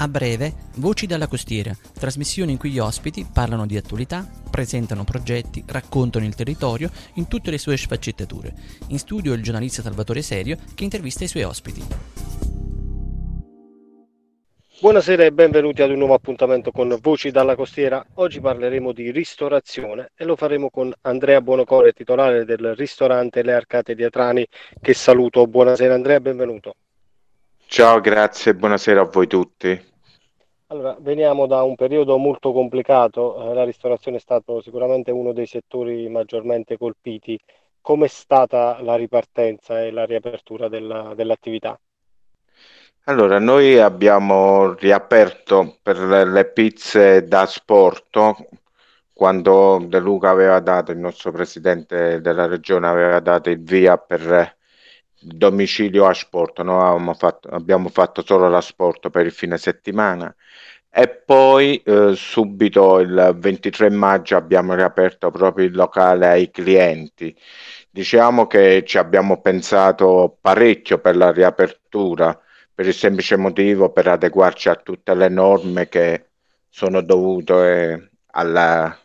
A breve, Voci dalla costiera, trasmissione in cui gli ospiti parlano di attualità, presentano progetti, raccontano il territorio in tutte le sue sfaccettature. In studio il giornalista Salvatore Serio che intervista i suoi ospiti. Buonasera e benvenuti ad un nuovo appuntamento con Voci dalla costiera. Oggi parleremo di ristorazione e lo faremo con Andrea Buonocore, titolare del ristorante Le Arcate di Atrani, che saluto. Buonasera Andrea, benvenuto. Ciao, grazie, buonasera a voi tutti. Allora, veniamo da un periodo molto complicato, eh, la ristorazione è stato sicuramente uno dei settori maggiormente colpiti. Com'è stata la ripartenza e la riapertura della, dell'attività? Allora, noi abbiamo riaperto per le, pizze da sport quando De Luca aveva dato, il nostro presidente della regione aveva dato il via per domicilio a sport, no? abbiamo fatto solo la sport per il fine settimana e poi eh, subito il 23 maggio abbiamo riaperto proprio il locale ai clienti. Diciamo che ci abbiamo pensato parecchio per la riapertura per il semplice motivo per adeguarci a tutte le norme che sono dovute alla,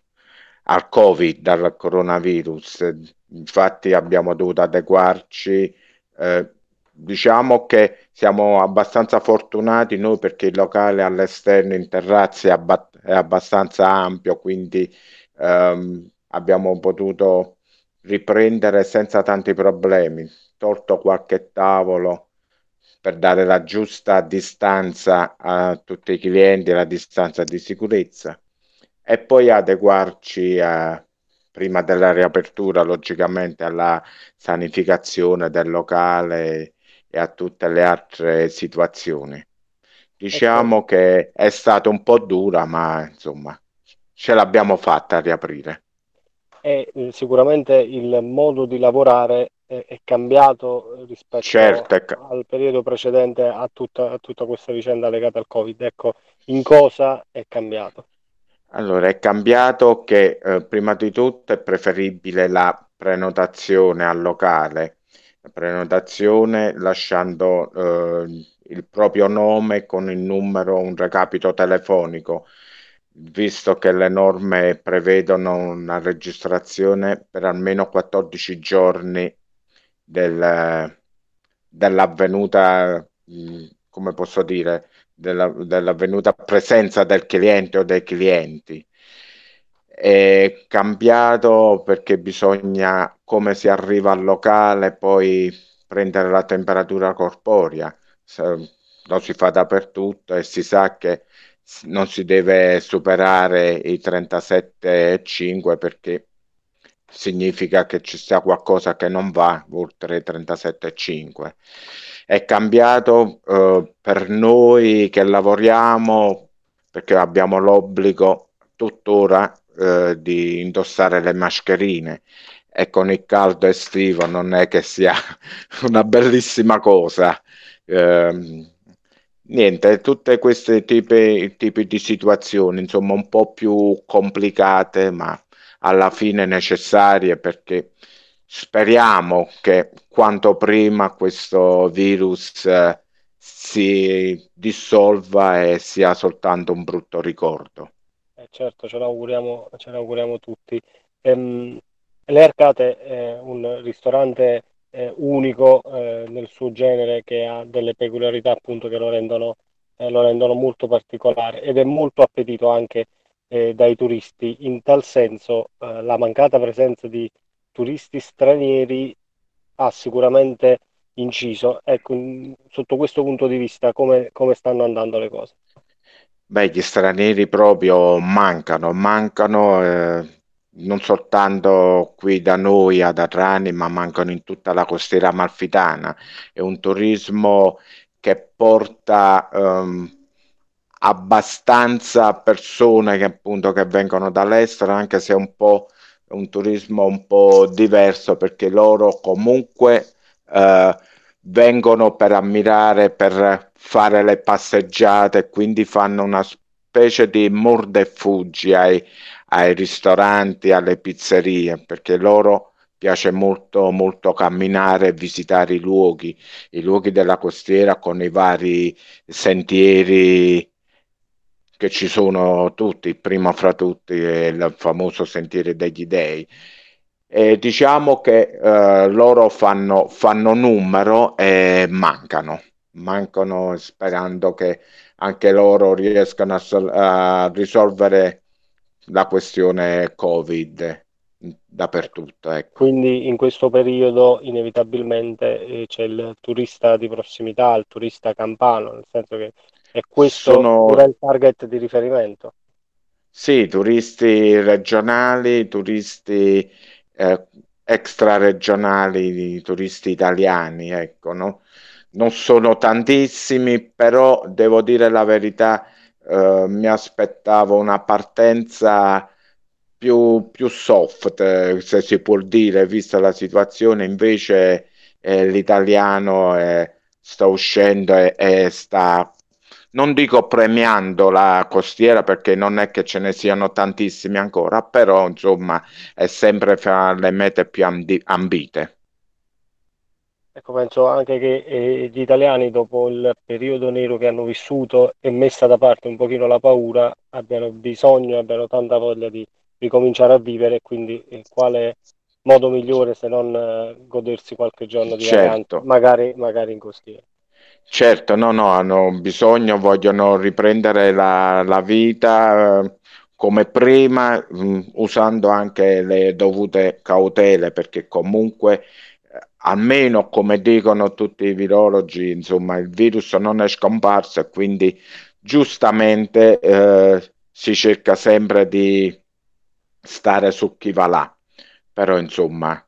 al Covid, al coronavirus. Infatti abbiamo dovuto adeguarci eh, diciamo che siamo abbastanza fortunati noi perché il locale all'esterno in terrazza è, abba- è abbastanza ampio, quindi ehm, abbiamo potuto riprendere senza tanti problemi, tolto qualche tavolo per dare la giusta distanza a tutti i clienti, la distanza di sicurezza e poi adeguarci a prima della riapertura, logicamente alla sanificazione del locale e a tutte le altre situazioni. Diciamo ecco. che è stata un po' dura, ma insomma ce l'abbiamo fatta a riaprire. E eh, sicuramente il modo di lavorare è, è cambiato rispetto certo, al periodo precedente a tutta, a tutta questa vicenda legata al Covid. Ecco, in cosa è cambiato? Allora, è cambiato che eh, prima di tutto è preferibile la prenotazione al locale, prenotazione lasciando eh, il proprio nome con il numero, un recapito telefonico, visto che le norme prevedono una registrazione per almeno 14 giorni del, dell'avvenuta, come posso dire, della, dell'avvenuta presenza del cliente o dei clienti. È cambiato perché bisogna, come si arriva al locale, poi prendere la temperatura corporea. Lo si fa dappertutto e si sa che non si deve superare i 37,5 perché significa che ci sia qualcosa che non va oltre i 37,5 è cambiato eh, per noi che lavoriamo perché abbiamo l'obbligo tuttora eh, di indossare le mascherine e con il caldo estivo non è che sia una bellissima cosa. Eh, niente, tutte queste tipi, tipi di situazioni, insomma, un po' più complicate, ma alla fine necessarie perché speriamo che quanto prima questo virus eh, si dissolva e sia soltanto un brutto ricordo. Eh certo, ce l'auguriamo, ce l'auguriamo tutti. Ehm, Le Arcate è un ristorante eh, unico eh, nel suo genere che ha delle peculiarità appunto che lo rendono, eh, lo rendono molto particolare ed è molto appetito anche eh, dai turisti. In tal senso la mancata presenza di turisti stranieri ha sicuramente inciso. Ecco, sotto questo punto di vista, come, come stanno andando le cose? Beh, gli stranieri proprio mancano, mancano eh, non soltanto qui da noi ad Atrani, ma mancano in tutta la costiera amalfitana. È un turismo che porta ehm, abbastanza persone che appunto che vengono dall'estero, anche se un po' un turismo un po' diverso perché loro comunque eh, vengono per ammirare, per fare le passeggiate, quindi fanno una specie di morda e fuggi ai, ai ristoranti, alle pizzerie, perché loro piace molto, molto camminare e visitare i luoghi, i luoghi della costiera con i vari sentieri che ci sono tutti, prima fra tutti il famoso sentiero degli dei. E diciamo che eh, loro fanno, fanno numero e mancano, mancano sperando che anche loro riescano a, a risolvere la questione Covid dappertutto. Ecco. Quindi in questo periodo inevitabilmente eh, c'è il turista di prossimità, il turista campano, nel senso che è questo Sono... il target di riferimento. Sì, turisti regionali, turisti eh, extraregionali, turisti italiani, ecco, no? Non sono tantissimi, però devo dire la verità, eh, mi aspettavo una partenza più, più soft, se si può dire, vista la situazione, invece eh, l'italiano eh, sta uscendo e, e sta non dico premiando la costiera perché non è che ce ne siano tantissimi ancora, però insomma è sempre fra le mete più ambite. Ecco, penso anche che eh, gli italiani dopo il periodo nero che hanno vissuto e messa da parte un pochino la paura abbiano bisogno, abbiano tanta voglia di ricominciare a vivere, quindi eh, quale modo migliore se non eh, godersi qualche giorno di certo. vacanza, magari, magari in costiera. Certo, no, no, hanno bisogno, vogliono riprendere la, la vita eh, come prima, mh, mm, usando anche le dovute cautele, perché comunque, almeno come dicono tutti i virologi, insomma, il virus non è scomparso e quindi giustamente eh, si cerca sempre di stare su chi va là. Però, insomma,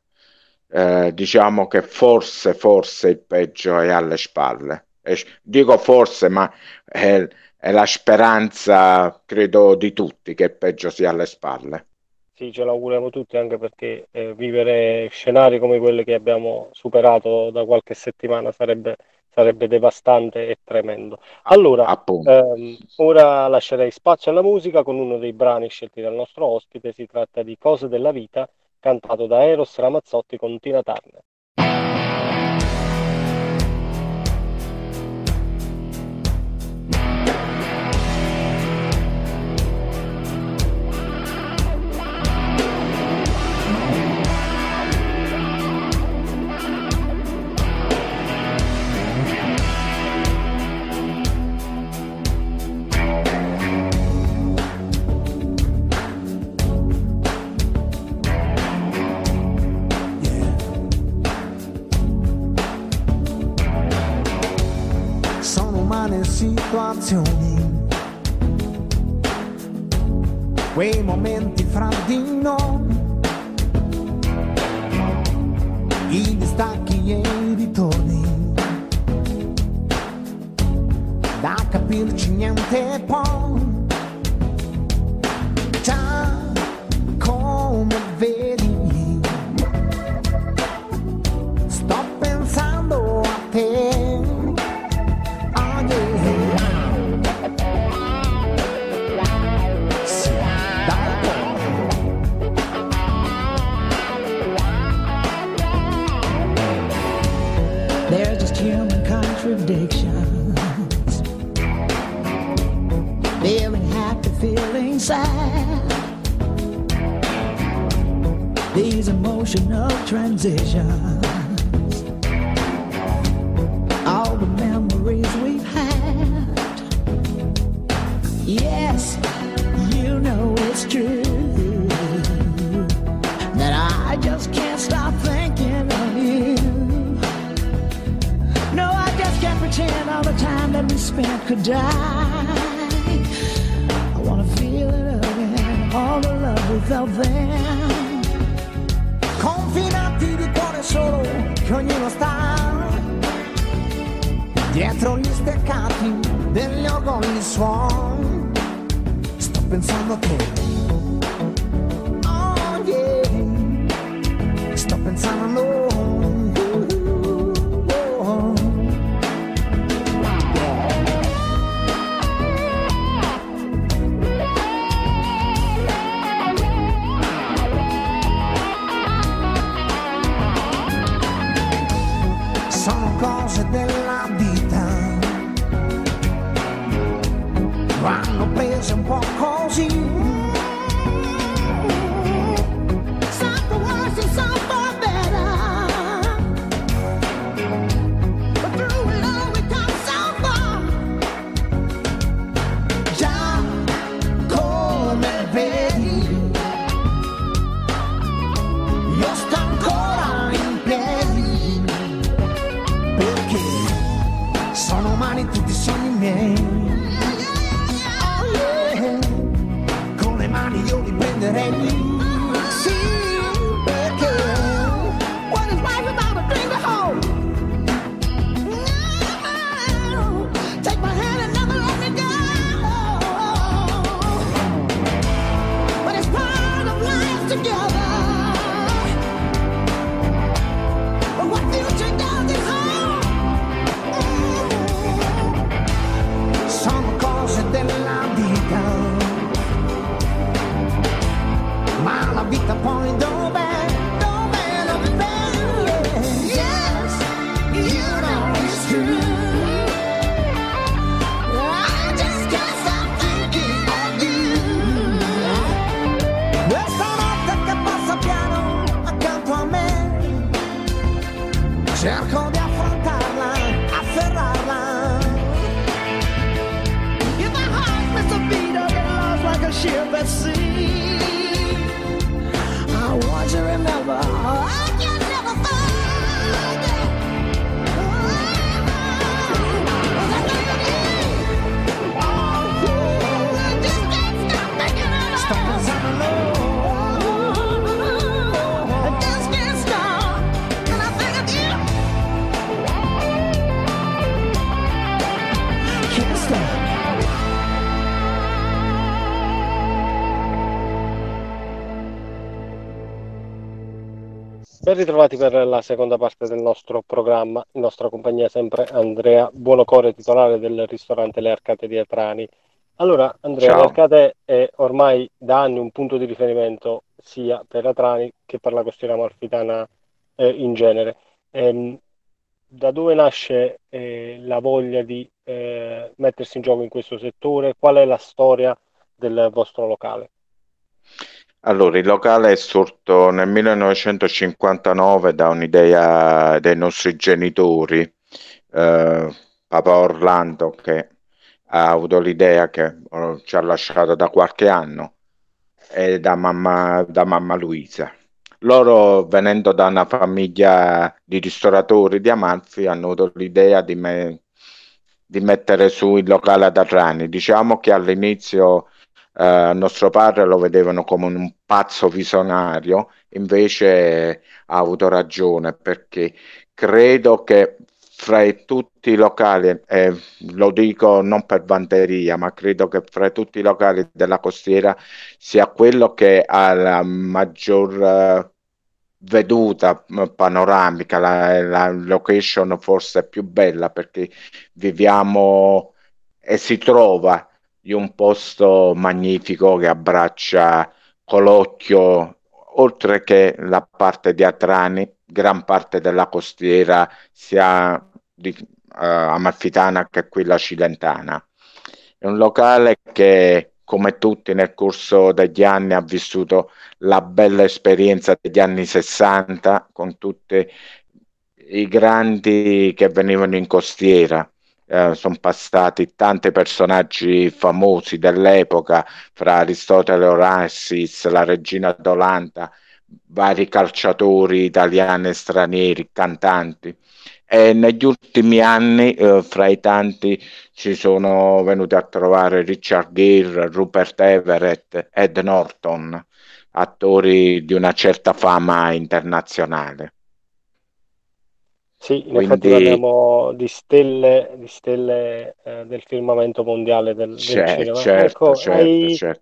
eh, diciamo che forse, forse il peggio è alle spalle dico forse, ma è, è, la speranza, credo, di tutti che il peggio sia alle spalle. Sì, ce l'auguriamo tutti, anche perché eh, vivere scenari come quelli che abbiamo superato da qualche settimana sarebbe, sarebbe devastante e tremendo. Allora, ehm, ora lascerei spazio alla musica con uno dei brani scelti dal nostro ospite, si tratta di Cose della vita, cantato da Eros Ramazzotti con Tina Turner. All the memories we've had. Yes, you know it's true. That I just can't stop thinking of you. No, I just can't pretend all the time that we spent could die. I wanna feel it again, all the love we felt Confinati solo, che ognuno sta dietro gli steccati degli orgogli suon. Sto pensando a te. cose della vita. Vanno prese un po' Cerco di affrontarla, afferrarla If my heart missed a beat, I'll get lost like a ship at sea. I want to remember Ben ritrovati per la seconda parte del nostro programma, in nostra compagnia sempre Andrea Buonocore, titolare del ristorante Le Arcate di Atrani. Allora, Andrea, Ciao. Le Arcate è ormai da anni un punto di riferimento sia per Atrani che per la costiera amalfitana eh, in genere. Ehm, da dove nasce eh, la voglia di eh, mettersi in gioco in questo settore? Qual è la storia del vostro locale? Allora, il locale è sorto nel 1959 da un'idea dei nostri genitori, eh, papà Orlando che ha avuto l'idea che eh, ci ha lasciato da qualche anno e da mamma, da mamma Luisa. Loro, venendo da una famiglia di ristoratori di Amalfi, hanno avuto l'idea di, me- di mettere su il locale ad Arrani. Diciamo che all'inizio eh, nostro padre lo vedevano come un pazzo visionario, invece ha avuto ragione perché credo che fra tutti i locali, eh, lo dico non per vanteria, ma credo che fra tutti i locali della costiera sia quello che ha la maggior eh, veduta m- panoramica, la, la location forse più bella perché viviamo e si trova in un posto magnifico che abbraccia Colocchio, oltre che la parte di Atrani, gran parte della costiera sia di, eh, amalfitana che quella cilentana. È un locale che, come tutti nel corso degli anni, ha vissuto la bella esperienza degli anni 60 con tutti i grandi che venivano in costiera. Eh, sono passati tanti personaggi famosi dell'epoca, fra Aristotele Onassis, la regina Dolanta, vari calciatori italiani e stranieri, cantanti. E negli ultimi anni, eh, fra i tanti, ci sono venuti a trovare Richard Gere, Rupert Everett, Ed Norton, attori di una certa fama internazionale. Sì, in Quindi- effetti parliamo di stelle, di stelle eh, del firmamento mondiale del, del C'è- cinema. certo, Ecco, certo, hai certo.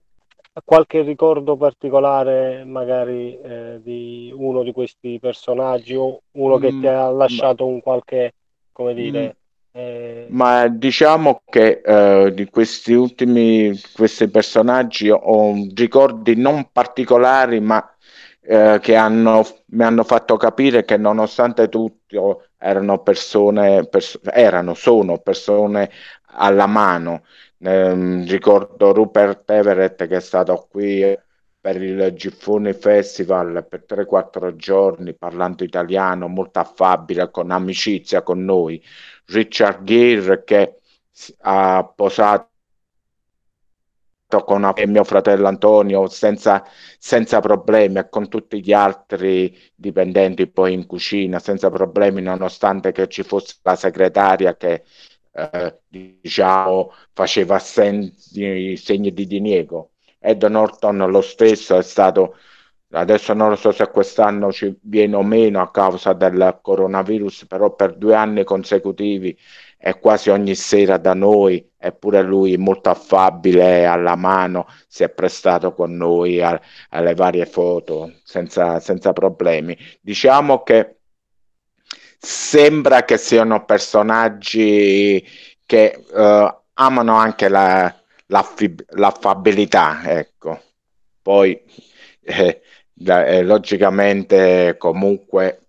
qualche ricordo particolare magari eh, di uno di questi personaggi o uno che Mm, ti ha ma- lasciato un qualche, come Mm, dire, eh, Ma diciamo che eh, di questi ultimi questi personaggi ho ricordi non particolari, ma eh, che hanno, mi hanno fatto capire che nonostante tutto erano persone, pers- erano, sono persone alla mano. Ehm, ricordo Rupert Everett che è stato qui per il Giffoni Festival per 3-4 giorni parlando italiano, molto affabile, con amicizia con noi. Richard Gere che ha posato con mio fratello Antonio senza, senza problemi e con tutti gli altri dipendenti poi in cucina senza problemi nonostante che ci fosse la segretaria che eh, diciamo, faceva segni, segni di diniego. Ed Norton lo stesso è stato, adesso non lo so se quest'anno ci viene o meno a causa del coronavirus, però per due anni consecutivi è quasi ogni sera da noi, eppure lui molto affabile alla mano, si è prestato con noi a, alle varie foto senza, senza problemi. Diciamo che sembra che siano personaggi che uh, amano anche la, l'affabilità, ecco. Poi eh, eh, logicamente comunque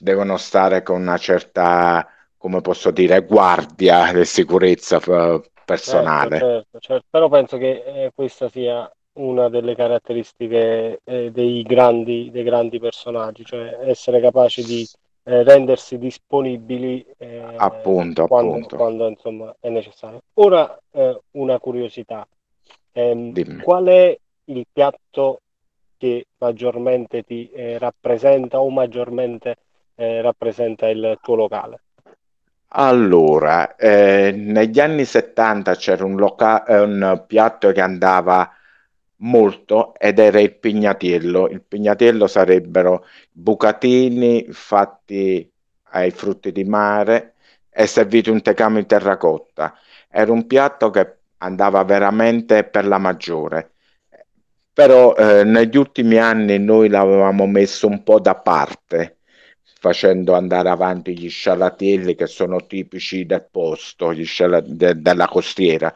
devono stare con una certa, come posso dire, guardia di sicurezza eh, personale. Certo, certo, certo. Però penso che eh, questa sia una delle caratteristiche eh, dei grandi, dei grandi personaggi, cioè essere capaci di eh, rendersi disponibili eh, appunto, quando, appunto. quando insomma, è necessario. Ora eh, una curiosità, Ehm, qual è il piatto che maggiormente ti rappresenta o maggiormente rappresenta il tuo locale? Allora, eh, negli anni 70 c'era un, loca- eh, un piatto che andava molto ed era il pignatiello. Il pignatiello sarebbero bucatini fatti ai frutti di mare e serviti un tecamo in terracotta. Era un piatto che andava veramente per la maggiore. Però eh, negli ultimi anni noi l'avevamo messo un po' da parte, facendo andare avanti gli scialatielli che sono tipici del posto, de- della costiera.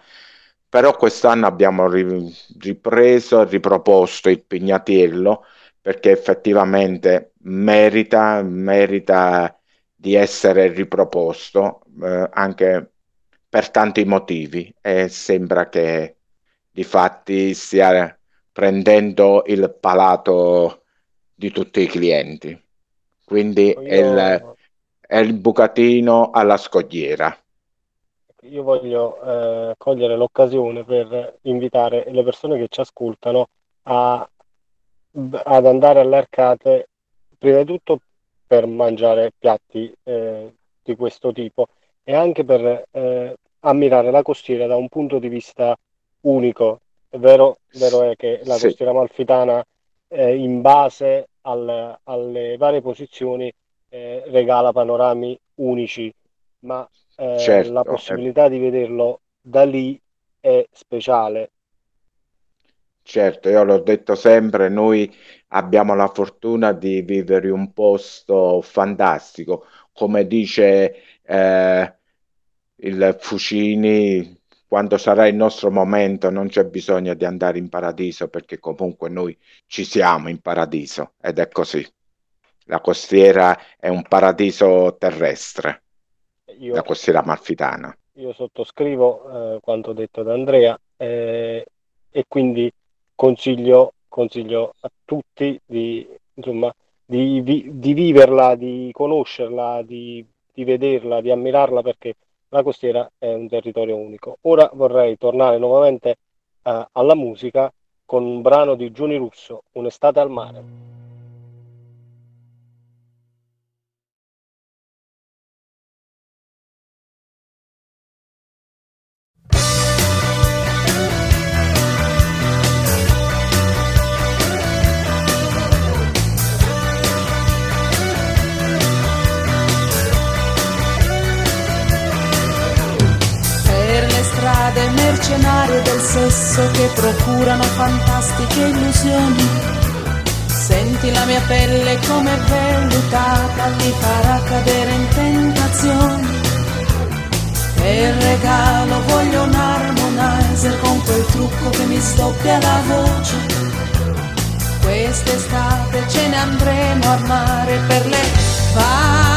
Però quest'anno abbiamo ri- ripreso e riproposto il pignatiello perché effettivamente merita, merita di essere riproposto eh, anche per tanti motivi e sembra che di fatti stia prendendo il palato di tutti i clienti. Quindi è il, Io, è il bucatino alla scogliera. io voglio eh, cogliere l'occasione per invitare le persone che ci ascoltano a- ad andare alle arcate, prima di tutto per mangiare piatti eh, di questo tipo e anche per eh, ammirare la costiera da un punto di vista unico. È vero, vero è che la Sì, costiera amalfitana, eh, in base al- alle varie posizioni, eh, regala panorami unici, ma eh, la certo, è possibilità di vederlo da lì è speciale. Certo, io l'ho detto sempre, noi abbiamo la fortuna di vivere in un posto fantastico, come dice eh, il Fucini, quando sarà il nostro momento non c'è bisogno di andare in paradiso perché comunque noi ci siamo in paradiso ed è così. La costiera è un paradiso terrestre, la Io costiera amalfitana. Io sottoscrivo eh, quanto detto da Andrea eh, e quindi consiglio, consiglio a tutti di, insomma, di, vi- di viverla, di conoscerla, di, di vederla, di ammirarla perché la costiera è un territorio unico. Ora vorrei tornare nuovamente eh, alla musica con un brano di Giuni Russo, Un'estate al mare. Mercenarie del sesso che procurano fantastiche illusioni. Senti la mia pelle come vellutata, ti farà cadere in tentazioni. Per regalo voglio un harmonizer con quel trucco che mi stoppia la voce. Quest'estate ce ne andremo a mare per le vacanze.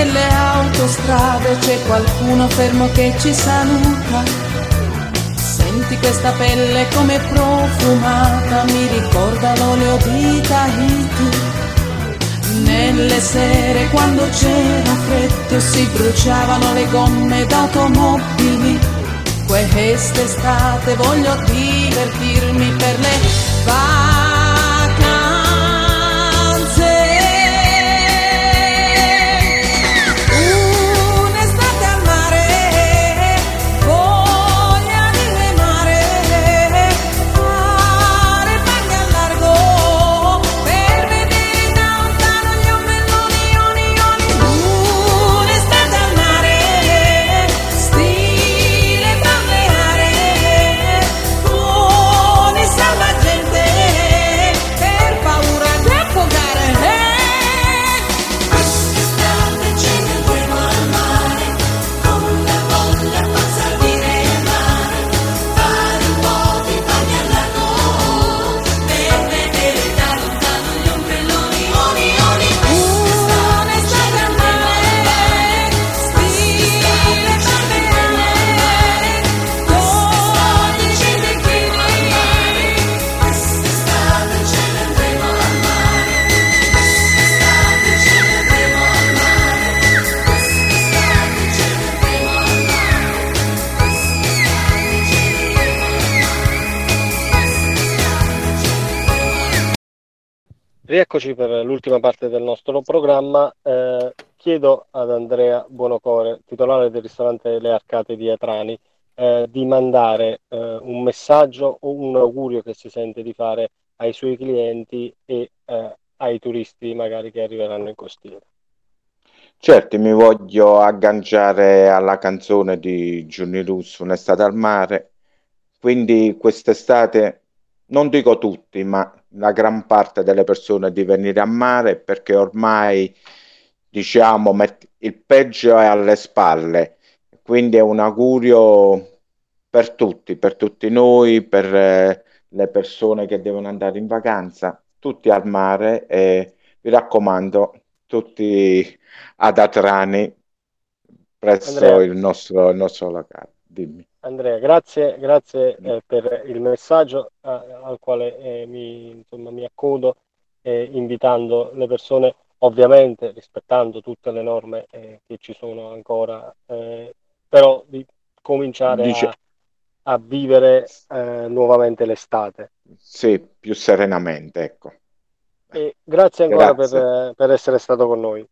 Ponti delle autostrade c'è qualcuno fermo che ci saluta. Senti questa pelle come profumata, mi ricorda l'olio di Tahiti. Nelle sere quando c'era freddo si bruciavano le gomme d'automobili. Quest'estate voglio divertirmi per le vacanze. Rieccoci per l'ultima parte del nostro programma. Eh, chiedo ad Andrea Buonocore, titolare del ristorante Le Arcate di Atrani, eh, di mandare eh, un messaggio o un augurio che si sente di fare ai suoi clienti e eh, ai turisti magari che arriveranno in costiera. Certo, mi voglio agganciare alla canzone di Gianni Russo, Un'estate al mare. Quindi quest'estate, non dico tutti, ma la gran parte delle persone di venire a mare perché ormai, diciamo, met- il peggio è alle spalle. Quindi è un augurio per tutti, per tutti noi, per eh, le persone che devono andare in vacanza, tutti al mare e vi raccomando, tutti ad Atrani presso il nostro, il nostro locale. Dimmi. Andrea, grazie, grazie eh, per il messaggio eh, al quale eh, mi, insomma, mi accodo, eh, invitando le persone, ovviamente rispettando tutte le norme eh, che ci sono ancora, eh, però di cominciare Dice- a, a vivere nuovamente l'estate. Sì, più serenamente, ecco. E grazie ancora Grazie. per, per essere stato con noi.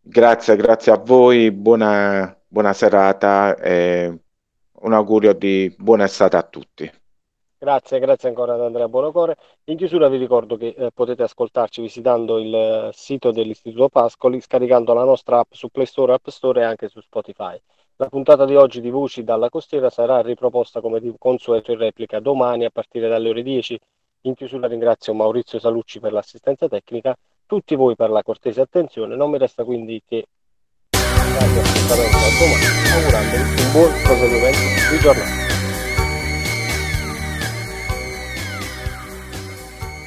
Grazie, grazie a voi, buona, buona serata e un augurio di buona estate a tutti. Grazie, grazie ancora ad Andrea Buonocore. In chiusura vi ricordo che eh, potete ascoltarci visitando il sito dell'Istituto Pascoli, scaricando la nostra app su Play Store, App Store e anche su Spotify. La puntata di oggi di Voci dalla Costiera sarà riproposta come di consueto in replica domani a partire dalle ore 10. In chiusura ringrazio Maurizio Salucci per l'assistenza tecnica, tutti voi per la cortese attenzione. Non mi resta quindi che darvi appuntamento a domani, augurandovi un buon proseguimento di giornata.